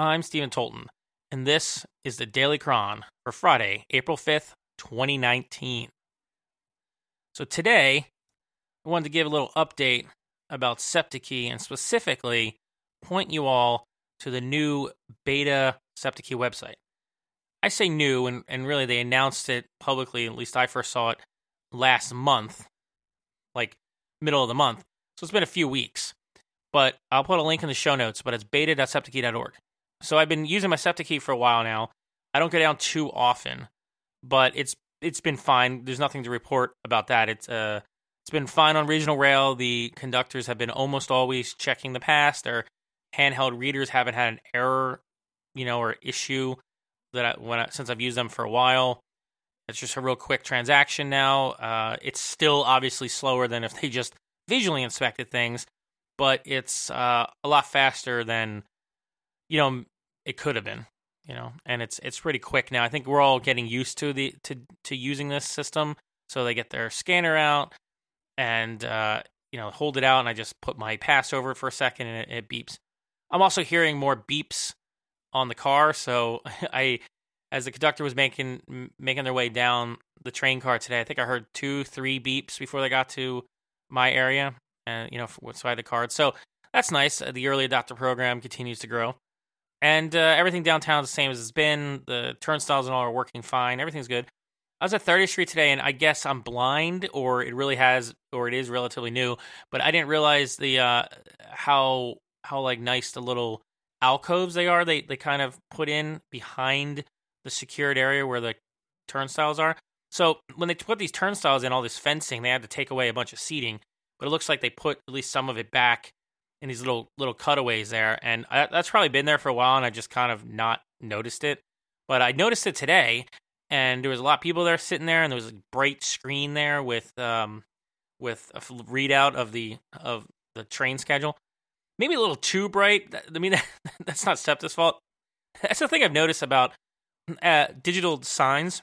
I'm Stephen Tolton, and this is the Daily Chron for Friday, April 5th, 2019. So today, I wanted to give a little update about SEPTA Key and specifically point you all to the new beta SEPTA Key website. I say new, and, and really they announced it publicly, at least I first saw it last month, like middle of the month. So it's been a few weeks. But I'll put a link in the show notes, but it's beta.septakey.org. So I've been using my SEPTA Key for a while now. I don't go down too often, but it's it's been fine. There's nothing to report about that. It's uh it's been fine on regional rail. The conductors have been almost always checking the pass. Their handheld readers haven't had an error, you know, or issue that I, when I, since I've used them for a while. It's just a real quick transaction now. Uh, it's still obviously slower than if they just visually inspected things, but it's uh, a lot faster than you know it could have been. You know, and it's it's pretty quick now. I think we're all getting used to the to to using this system. So they get their scanner out and uh, you know hold it out, and I just put my pass over for a second, and it, it beeps. I'm also hearing more beeps on the car, so I as the conductor was making making their way down the train car today, I think I heard two, three beeps before they got to my area, and you know, so I had the card. So that's nice. The early adopter program continues to grow, and uh, everything downtown is the same as it's been. The turnstiles and all are working fine. Everything's good. I was at 30th Street today, and I guess I'm blind, or it really has, or it is relatively new. But I didn't realize the uh, how how like nice the little alcoves they are. They they kind of put in behind the secured area where the turnstiles are. So when they put these turnstiles in, all this fencing, they had to take away a bunch of seating. But it looks like they put at least some of it back in these little little cutaways there, and I, that's probably been there for a while, and I just kind of not noticed it. But I noticed it today, and there was a lot of people there sitting there, and there was a bright screen there with um with a readout of the of the train schedule. Maybe a little too bright. I mean, that's not Septa's fault. That's the thing I've noticed about uh, digital signs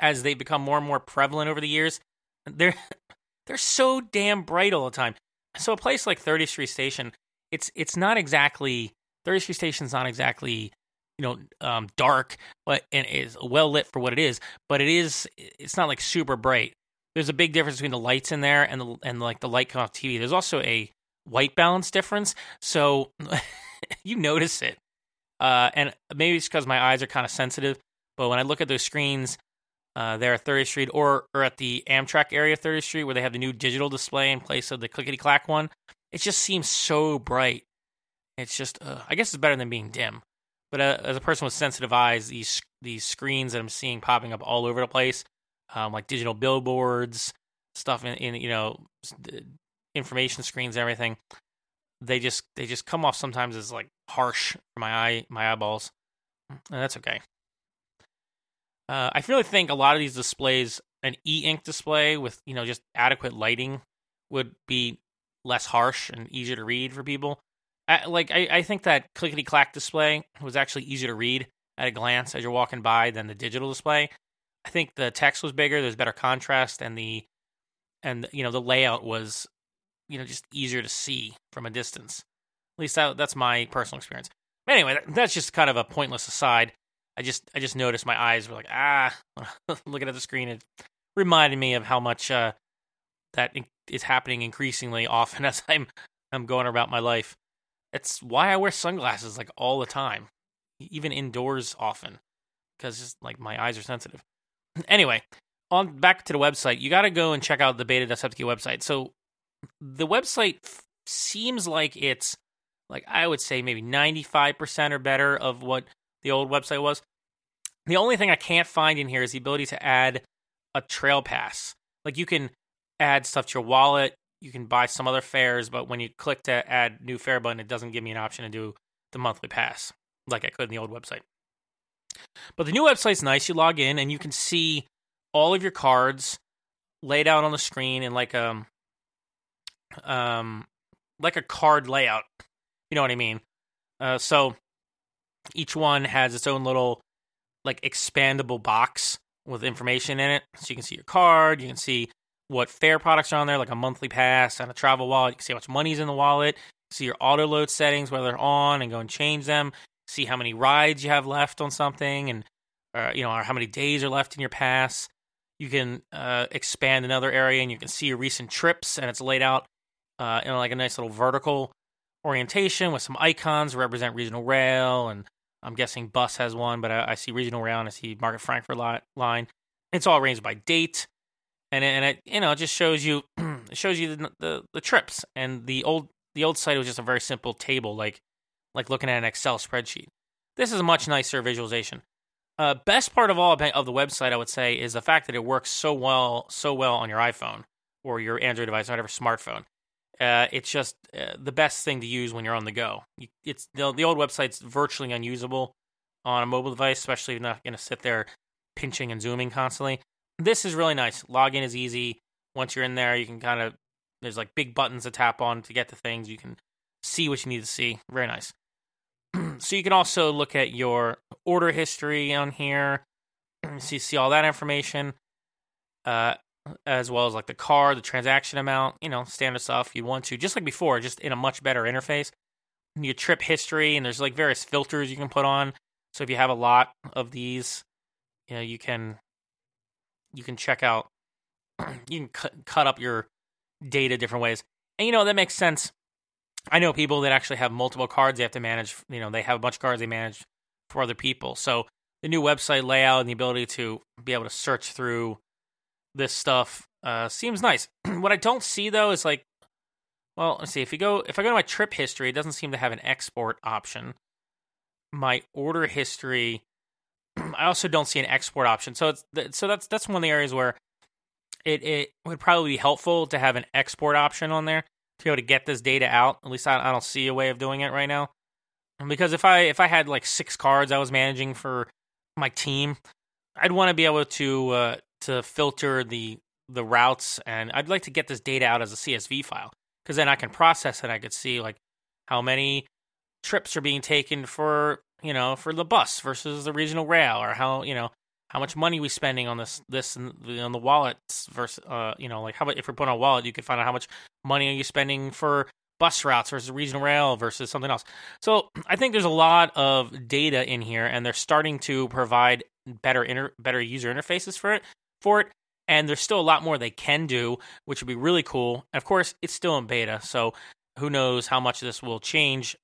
as they become more and more prevalent over the years. They're they're so damn bright all the time. So a place like 30th Street Station, it's it's not exactly 30th Street Station's not exactly you know um, dark, but and is well lit for what it is. But it is it's not like super bright. There's a big difference between the lights in there and the and like the light coming off TV. There's also a white balance difference, so you notice it. Uh, and maybe it's because my eyes are kind of sensitive. But when I look at those screens, uh, there at 30th Street or, or at the Amtrak area, 30th Street, where they have the new digital display in place of the clickety clack one. It just seems so bright. It's just, uh, I guess it's better than being dim. But uh, as a person with sensitive eyes, these these screens that I'm seeing popping up all over the place, um, like digital billboards, stuff in, in you know information screens, and everything, they just they just come off sometimes as like harsh for my eye my eyeballs. And that's okay. Uh, I really think a lot of these displays, an e-ink display with you know just adequate lighting, would be less harsh and easier to read for people. I, like I, I think that clickety clack display was actually easier to read at a glance as you're walking by than the digital display. I think the text was bigger, there's better contrast, and the and you know the layout was you know just easier to see from a distance. At least that, that's my personal experience. Anyway, that's just kind of a pointless aside. I just I just noticed my eyes were like ah, looking at the screen. It reminded me of how much uh, that is happening increasingly often as I'm I'm going about my life. It's why I wear sunglasses like all the time, even indoors often, because just like my eyes are sensitive. Anyway, on back to the website, you got to go and check out the Beta beta.septakey website. So the website f- seems like it's like I would say maybe 95% or better of what the old website was. The only thing I can't find in here is the ability to add a trail pass. Like you can add stuff to your wallet, you can buy some other fares, but when you click to add new fare button, it doesn't give me an option to do the monthly pass like I could in the old website. But the new website's nice. You log in and you can see all of your cards laid out on the screen in like a um, um like a card layout. You know what I mean? Uh, so each one has its own little like expandable box with information in it. So you can see your card, you can see what fare products are on there, like a monthly pass and a travel wallet. You can see how much money's in the wallet. see your auto load settings, whether they're on, and go and change them. see how many rides you have left on something, and uh, you know, or how many days are left in your pass. You can uh, expand another area, and you can see your recent trips, and it's laid out uh, in like a nice little vertical orientation with some icons represent regional rail, and I'm guessing bus has one, but I, I see regional rail I see Market Frankford line. It's all arranged by date, and and it you know it just shows you it shows you the, the, the trips. And the old the old site was just a very simple table, like like looking at an Excel spreadsheet. This is a much nicer visualization. Uh, best part of all of the website, I would say, is the fact that it works so well so well on your iPhone or your Android device, whatever smartphone. Uh, it's just uh, the best thing to use when you're on the go. You, it's the, the old website's virtually unusable on a mobile device, especially if you're not going to sit there pinching and zooming constantly. This is really nice. Login is easy. Once you're in there, you can kind of there's like big buttons to tap on to get to things. You can see what you need to see. Very nice. so you can also look at your order history on here. you see all that information. Uh, as well as like the car, the transaction amount, you know, standard stuff you want to, just like before, just in a much better interface. Your trip history, and there's like various filters you can put on. So if you have a lot of these, you know, you can you can check out, you can cut, cut up your data different ways, and you know that makes sense. I know people that actually have multiple cards they have to manage. You know, they have a bunch of cards they manage for other people. So the new website layout and the ability to be able to search through this stuff uh, seems nice. what I don't see though is like, well, let's see. If you go, if I go to my trip history, it doesn't seem to have an export option. My order history, I also don't see an export option. So it's so that's that's one of the areas where it it would probably be helpful to have an export option on there to be able to get this data out. At least I, I don't see a way of doing it right now. Because if I if I had like six cards I was managing for my team, I'd want to be able to uh, to filter the the routes, and I'd like to get this data out as a CSV file because then I can process it. I could see like how many trips are being taken for you know for the bus versus the regional rail, or how you know how much money we spending on this this and on the wallets versus uh you know like how about if we're putting on a wallet, you can find out how much money are you spending for bus routes versus regional rail versus something else. So I think there's a lot of data in here, and they're starting to provide better inter- better user interfaces for it And there's still a lot more they can do, which would be really cool. And of course, it's still in beta, so who knows how much this will change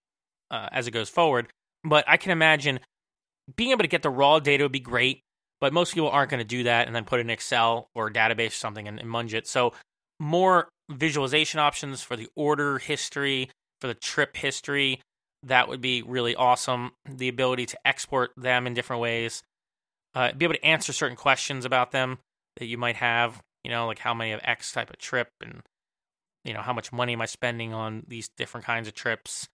uh, as it goes forward. But I can imagine being able to get the raw data would be great, but most people aren't going to do that and then put in Excel or database or something and, and munge it. So more visualization options for the order history, for the trip history, that would be really awesome. The ability to export them in different ways, uh, be able to answer certain questions about them that you might have, you know, like how many of X type of trip and, you know, how much money am I spending on these different kinds of trips.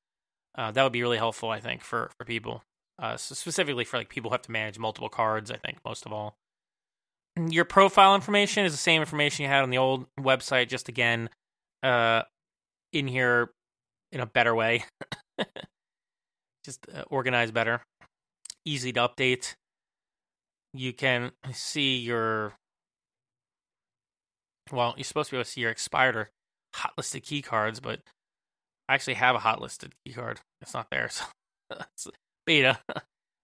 Uh, that would be really helpful, I think, for, for people, uh, so specifically for like people who have to manage multiple cards, I think, most of all. Your profile information is the same information you had on the old website, just again, uh, in here in a better way. just uh, organized better, easy to update. You can see your well, you're supposed to be able to see your expired or hot listed key cards, but I actually have a hot listed key card. It's not there, so it's beta.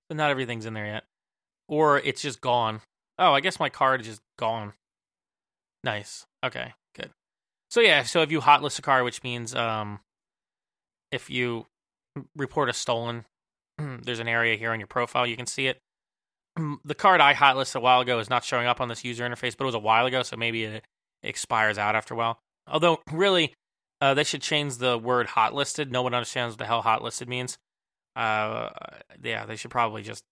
but not everything's in there yet. Or it's just gone. Oh, I guess my card is just gone. Nice. Okay, good. So yeah, so if you hot list a card, which means um if you report a stolen, there's an area here on your profile you can see it. The card I hot listed a while ago is not showing up on this user interface, but it was a while ago, so maybe it expires out after a while. Although, really, uh, they should change the word hot listed. No one understands what the hell hot listed means. Uh, yeah, they should probably just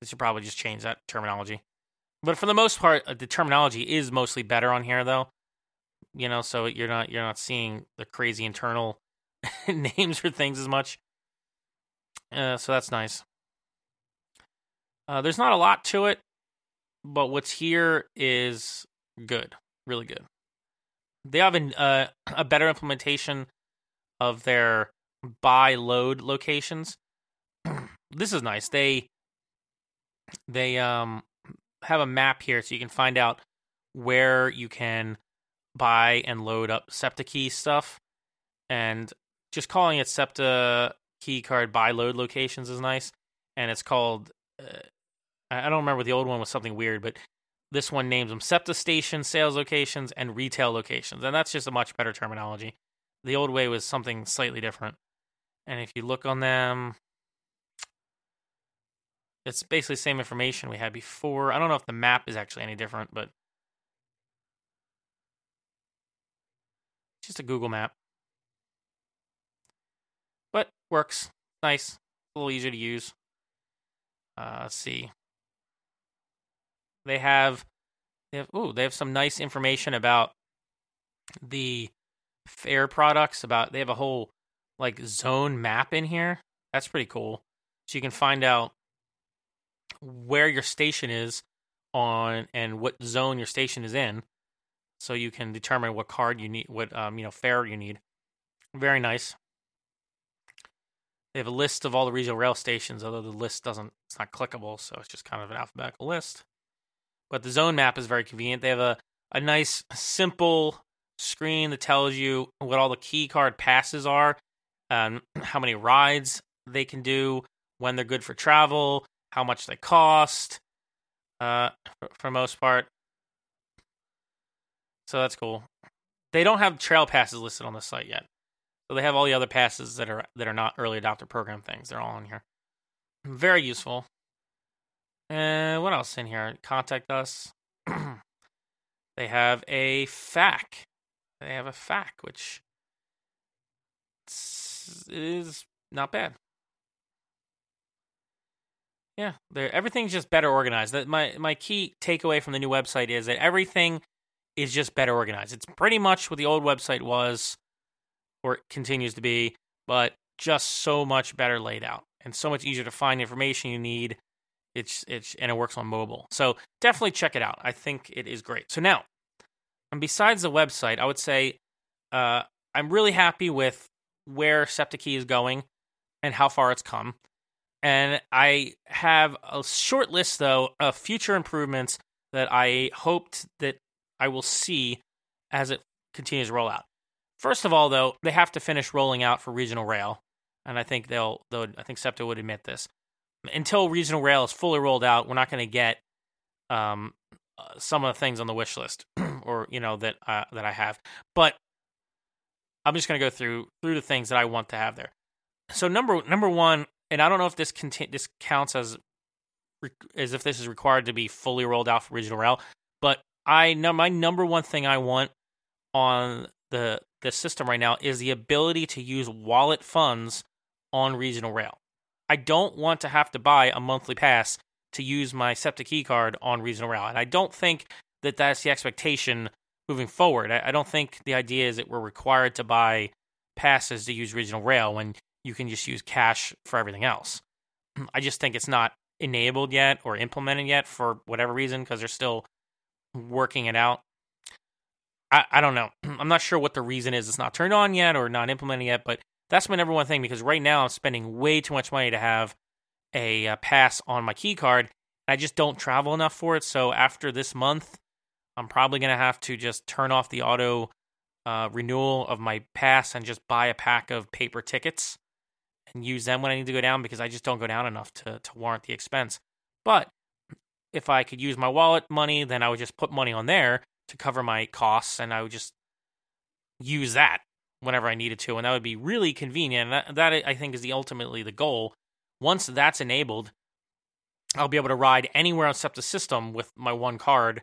they should probably just change that terminology. But for the most part, uh, the terminology is mostly better on here, though. You know, so you're not you're not seeing the crazy internal names for things as much. Uh, so that's nice. Uh, there's not a lot to it, but what's here is good, really good. They have an, uh, a better implementation of their buy load locations. this is nice. They they um have a map here so you can find out where you can buy and load up SEPTA key stuff. And just calling it SEPTA key card buy load locations is nice, and it's called. Uh, I don't remember the old one was something weird, but this one names them SEPTA station sales locations and retail locations, and that's just a much better terminology. The old way was something slightly different, and if you look on them, it's basically the same information we had before. I don't know if the map is actually any different, but just a Google map. But works. Nice. A little easier to use. Uh, let's see. They have they have ooh, they have some nice information about the fare products about they have a whole like zone map in here. That's pretty cool. So you can find out where your station is on and what zone your station is in so you can determine what card you need what um you know fare you need very nice they have a list of all the regional rail stations although the list doesn't it's not clickable so it's just kind of an alphabetical list but the zone map is very convenient they have a a nice simple screen that tells you what all the key card passes are um, how many rides they can do when they're good for travel how much they cost, uh, for, for most part. So that's cool. They don't have trail passes listed on the site yet. So they have all the other passes that are that are not early adopter program things. They're all on here. Very useful. What else in here? Contact us. they have a FAQ. They have a FAQ, which is not bad. Yeah, everything's just better organized. That my my key takeaway from the new website is that everything is just better organized. It's pretty much what the old website was, or continues to be, but just so much better laid out and so much easier to find information you need. It's it's and it works on mobile, so definitely check it out. I think it is great. So now, and besides the website, I would say uh, I'm really happy with where SEPTA Key is going and how far it's come. And I have a short list, though, of future improvements that I hoped that I will see as it continues to roll out. First of all, though, they have to finish rolling out for regional rail, and I think they'll. Though I think SEPTA would admit this. Until regional rail is fully rolled out, we're not going to get um, uh, some of the things on the wish list, or you know that uh, that I have. But I'm just going to go through through the things that I want to have there. So number number one, and I don't know if this conti- this counts as as if this is required to be fully rolled out for regional rail, but I know my number one thing I want on the the system right now is the ability to use wallet funds on regional rail. I don't want to have to buy a monthly pass to use my SEPTA key card on regional rail, and I don't think that that's the expectation moving forward. I, I don't think the idea is that we're required to buy passes to use regional rail when you can just use cash for everything else. I just think it's not enabled yet or implemented yet for whatever reason because they're still working it out. I, I don't know. I'm not sure what the reason is. It's not turned on yet or not implemented yet, but that's my number one thing because right now I'm spending way too much money to have a, a pass on my key card. I just don't travel enough for it. So after this month, I'm probably going to have to just turn off the auto uh, renewal of my pass and just buy a pack of paper tickets and use them when I need to go down because I just don't go down enough to, to warrant the expense. But if I could use my wallet money, then I would just put money on there to cover my costs and I would just use that whenever I needed to. And that would be really convenient. And that, that I think is the ultimately the goal. Once that's enabled, I'll be able to ride anywhere on the system with my one card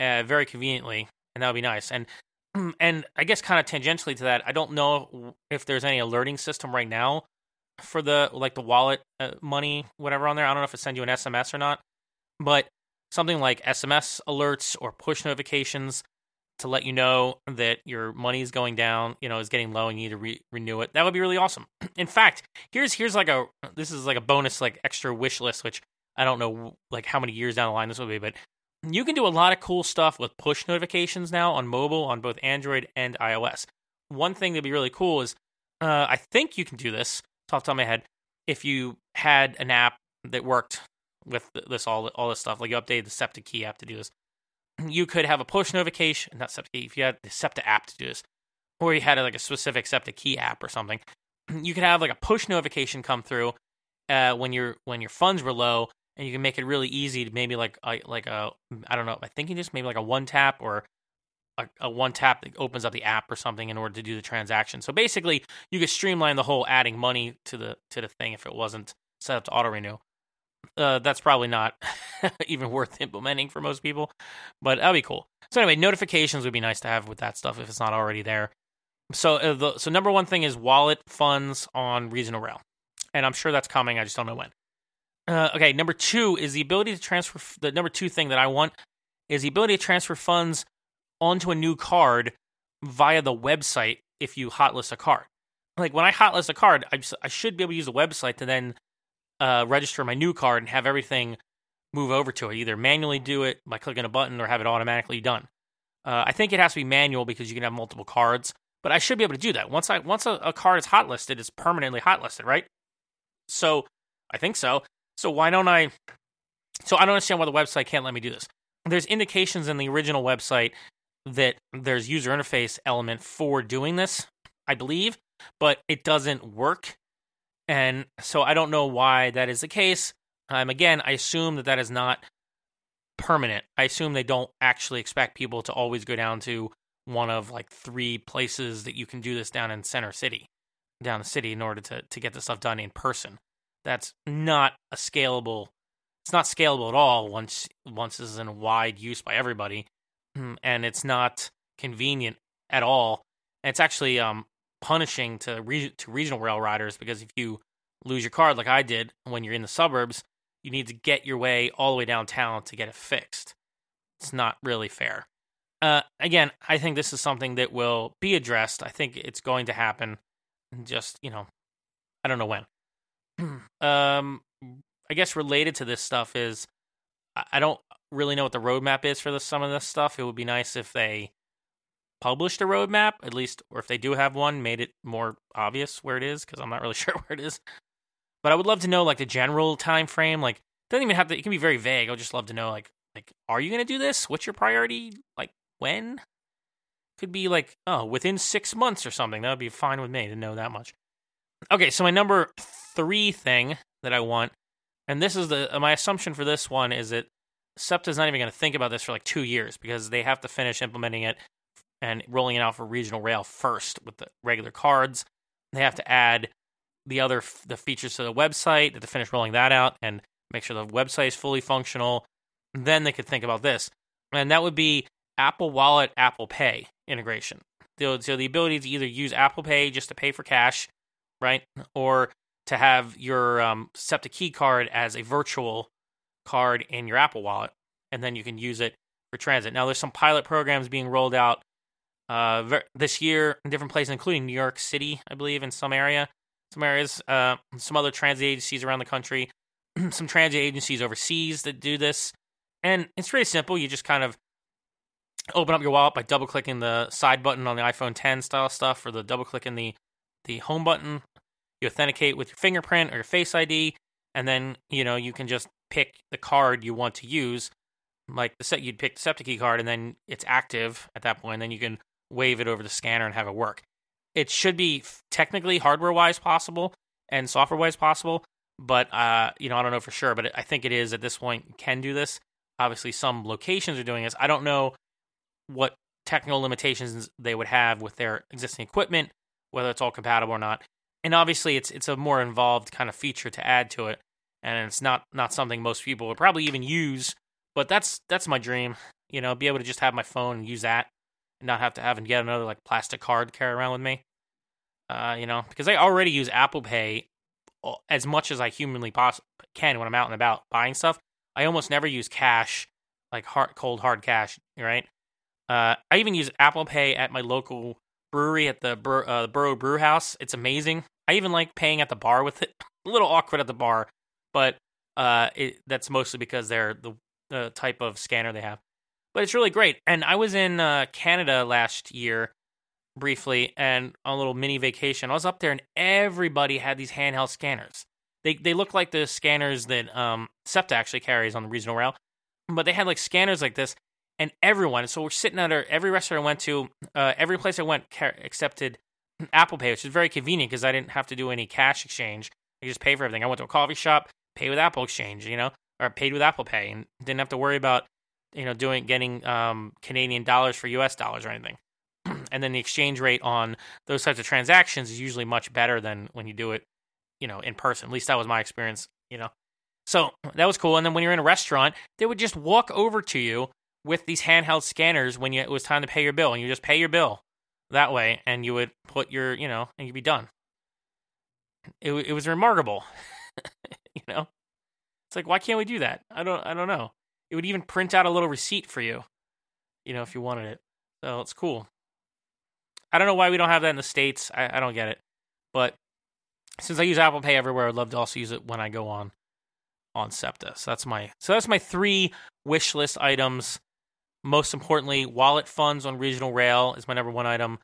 uh, very conveniently. And that would be nice. And and I guess kind of tangentially to that, I don't know if there's any alerting system right now for the like the wallet uh, money whatever on there. I don't know if it sends you an SMS or not, but something like SMS alerts or push notifications to let you know that your money is going down, you know, is getting low and you need to re- renew it. That would be really awesome. In fact, here's here's like a this is like a bonus like extra wish list which I don't know like how many years down the line this will be, but you can do a lot of cool stuff with push notifications now on mobile on both Android and iOS. One thing that'd be really cool is uh, I think you can do this off the top of my head, if you had an app that worked with this all all this stuff, like you updated the SEPTA Key app to do this, you could have a push notification, not SEPTA Key, if you had the SEPTA app to do this, or you had like a specific SEPTA Key app or something, you could have like a push notification come through uh, when your when your funds were low, and you can make it really easy to maybe like a, like a I don't know, I think you just maybe like a one tap or a, a, one tap that opens up the app or something in order to do the transaction. So basically, you could streamline the whole adding money to the to the thing if it wasn't set up to auto renew. Uh, that's probably not even worth implementing for most people, but that'd be cool. So anyway, notifications would be nice to have with that stuff if it's not already there. So uh, the, so number one thing is wallet funds on Regional Rail, and I'm sure that's coming. I just don't know when. Uh, okay, number two is the ability to transfer. The number two thing that I want is the ability to transfer funds onto a new card via the website if you hotlist a card. Like when I hotlist a card, I, I should be able to use the website to then uh, register my new card and have everything move over to it. Either manually do it by clicking a button or have it automatically done. Uh, I think it has to be manual because you can have multiple cards, but I should be able to do that once I once a, a card is hotlisted, it's permanently hotlisted, right? So I think so. So why don't I? So I don't understand why the website can't let me do this. There's indications in the original website that there's user interface element for doing this, I believe, but it doesn't work. And so I don't know why that is the case. Um, again, I assume that that is not permanent. I assume they don't actually expect people to always go down to one of like three places that you can do this down in center city, down the city in order to, to get the stuff done in person. That's not a scalable. It's not scalable at all once once this is in wide use by everybody. Hmm, and it's not convenient at all. It's actually um, punishing to re- to regional rail riders because if you lose your card like I did when you're in the suburbs, you need to get your way all the way downtown to get it fixed. It's not really fair. Uh, again, I think this is something that will be addressed. I think it's going to happen. Just you know, I don't know when. um, I guess related to this stuff is I don't really know what the roadmap is for some of this stuff. It would be nice if they published a roadmap, at least, or if they do have one, made it more obvious where it is, because I'm not really sure where it is. But I would love to know like the general time frame. Like, doesn't even have to. It can be very vague. I'd just love to know like like are you going to do this? What's your priority? Like when? Could be like oh within six months or something. That would be fine with me to know that much. Okay, so my number three thing that I want, and this is the uh, my assumption for this one is that SEPTA's not even going to think about this for like two years because they have to finish implementing it and rolling it out for regional rail first with the regular cards. They have to add the other the features to the website to finish rolling that out and make sure the website is fully functional. Then they could think about this, and that would be Apple Wallet, Apple Pay integration. So the ability to either use Apple Pay just to pay for cash, right, or to have your um, SEPTA key card as a virtual card in your Apple Wallet, and then you can use it for transit. Now, there's some pilot programs being rolled out uh, this year in different places, including New York City, I believe, in some area, some areas, uh, some other transit agencies around the country, some transit agencies overseas that do this, and it's really simple. You just kind of open up your wallet by double clicking the side button on the iPhone 10 style stuff, or the double clicking the the home button. You authenticate with your fingerprint or your Face ID, and then you know you can just pick the card you want to use. Like the set, you'd pick the SEPTA key card, and then it's active at that point. And then you can wave it over the scanner and have it work. It should be technically hardware wise possible and software wise possible, but uh, you know I don't know for sure. But I think it is at this point can do this. Obviously, some locations are doing this. I don't know what technical limitations they would have with their existing equipment, whether it's all compatible or not. And obviously, it's it's a more involved kind of feature to add to it, and it's not not something most people would probably even use. But that's that's my dream, you know, be able to just have my phone and use that not have to have and get another like plastic card to carry around with me. Uh, you know, because I already use Apple Pay as much as I humanly poss- can when I'm out and about buying stuff. I almost never use cash, like hard, cold hard cash, right? Uh, I even use Apple Pay at my local brewery at the Bur- uh, Borough Brew House. It's amazing. I even like paying at the bar with it. A little awkward at the bar, but uh, it, that's mostly because they're the, the type of scanner they have but it's really great. And I was in uh, Canada last year briefly and on a little mini vacation. I was up there and everybody had these handheld scanners. They they look like the scanners that um, SEPTA actually carries on the regional rail, but they had like scanners like this, and everyone. So we're sitting at our, every restaurant I went to, uh, every place I went accepted Apple Pay, which is very convenient because I didn't have to do any cash exchange. I just pay for everything. I went to a coffee shop, pay with Apple Exchange, you know, or paid with Apple Pay, and didn't have to worry about you know doing getting um, Canadian dollars for U.S. dollars or anything. and then the exchange rate on those types of transactions is usually much better than when you do it, you know, in person. At least that was my experience, you know. So that was cool. And then when you're in a restaurant, they would just walk over to you with these handheld scanners when you, it was time to pay your bill, and you just pay your bill that way, and you would put your, you know, and you'd be done. It it was remarkable, you know. It's like why can't we do that? I don't I don't know. It would even print out a little receipt for you, you know, if you wanted it. So it's cool. I don't know why we don't have that in the states. I, I don't get it, but since I use Apple Pay everywhere, I'd love to also use it when I go on on SEPTA. So that's my so that's my three wish list items. Most importantly, wallet funds on regional rail is my number one item.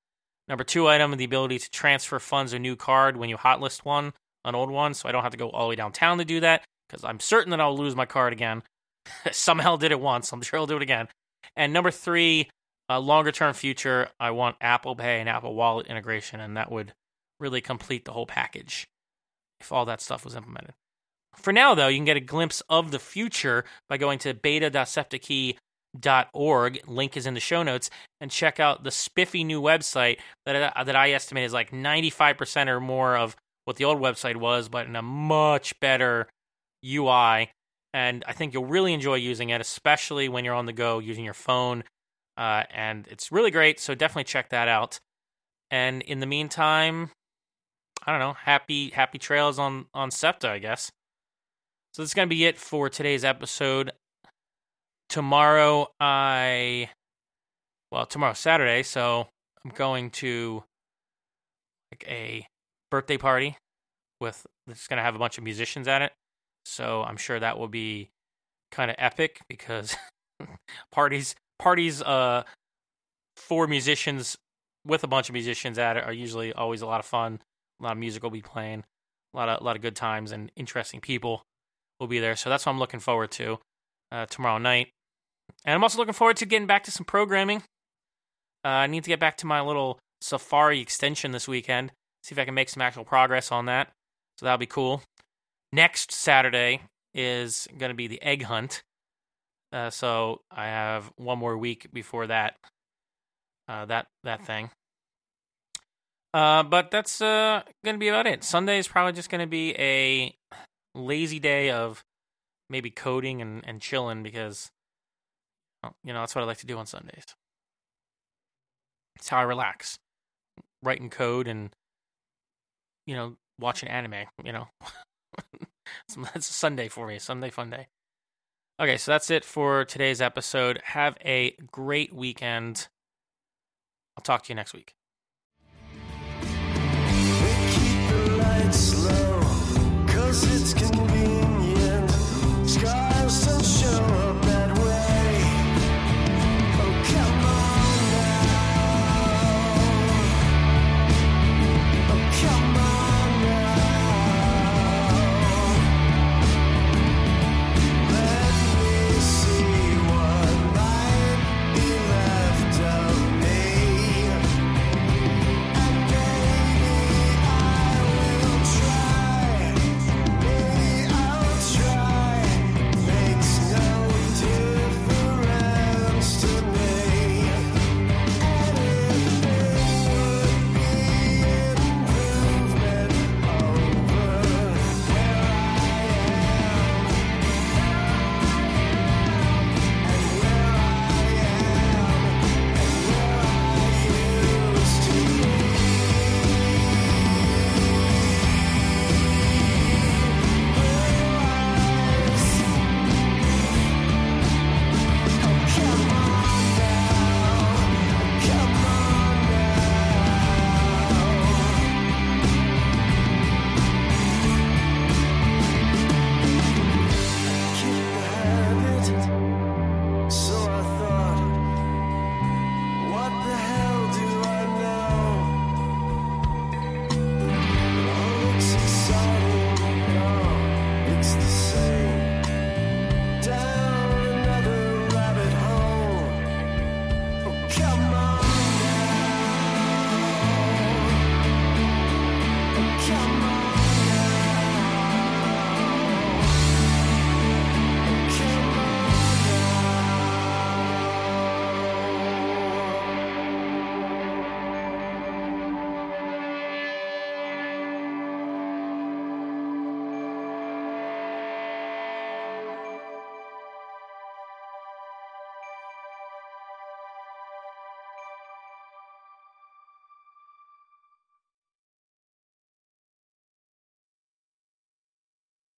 Number two item, the ability to transfer funds a new card when you hotlist one, an old one, so I don't have to go all the way downtown to do that because I'm certain that I'll lose my card again. Somehow did it once. I'm sure I'll do it again. And number three, a longer term future, I want Apple Pay and Apple Wallet integration, and that would really complete the whole package if all that stuff was implemented. For now, though, you can get a glimpse of the future by going to beta.septakey.org. Link is in the show notes, and check out the spiffy new website that uh, that I estimate is like 95% or more of what the old website was, but in a much better UI. And I think you'll really enjoy using it, especially when you're on the go using your phone. Uh, and it's really great, so definitely check that out. And in the meantime, I don't know, happy happy trails on on SEPTA, I guess. So that's going to be it for today's episode. Tomorrow, I. Well, tomorrow's Saturday, so I'm going to like a birthday party with it's going to have a bunch of musicians at it. So I'm sure that will be kind of epic because parties parties uh for musicians with a bunch of musicians at it are usually always a lot of fun. A lot of music will be playing, a lot of a lot of good times and interesting people will be there. So that's what I'm looking forward to uh, tomorrow night. And I'm also looking forward to getting back to some programming. Uh, I need to get back to my little Safari extension this weekend. See if I can make some actual progress on that. So that'll be cool. Next Saturday is going to be the egg hunt. Uh, so I have one more week before that. Uh, that that thing. Uh, but that's uh, going to be about it. Sunday is probably just going to be a lazy day of maybe coding and, and chilling because, you know, that's what I like to do on Sundays. It's how I relax. Writing code and, you know, watching anime, you know. that's Sunday for me, Sunday fun day. Okay, so that's it for today's episode. Have a great weekend. I'll talk to you next week.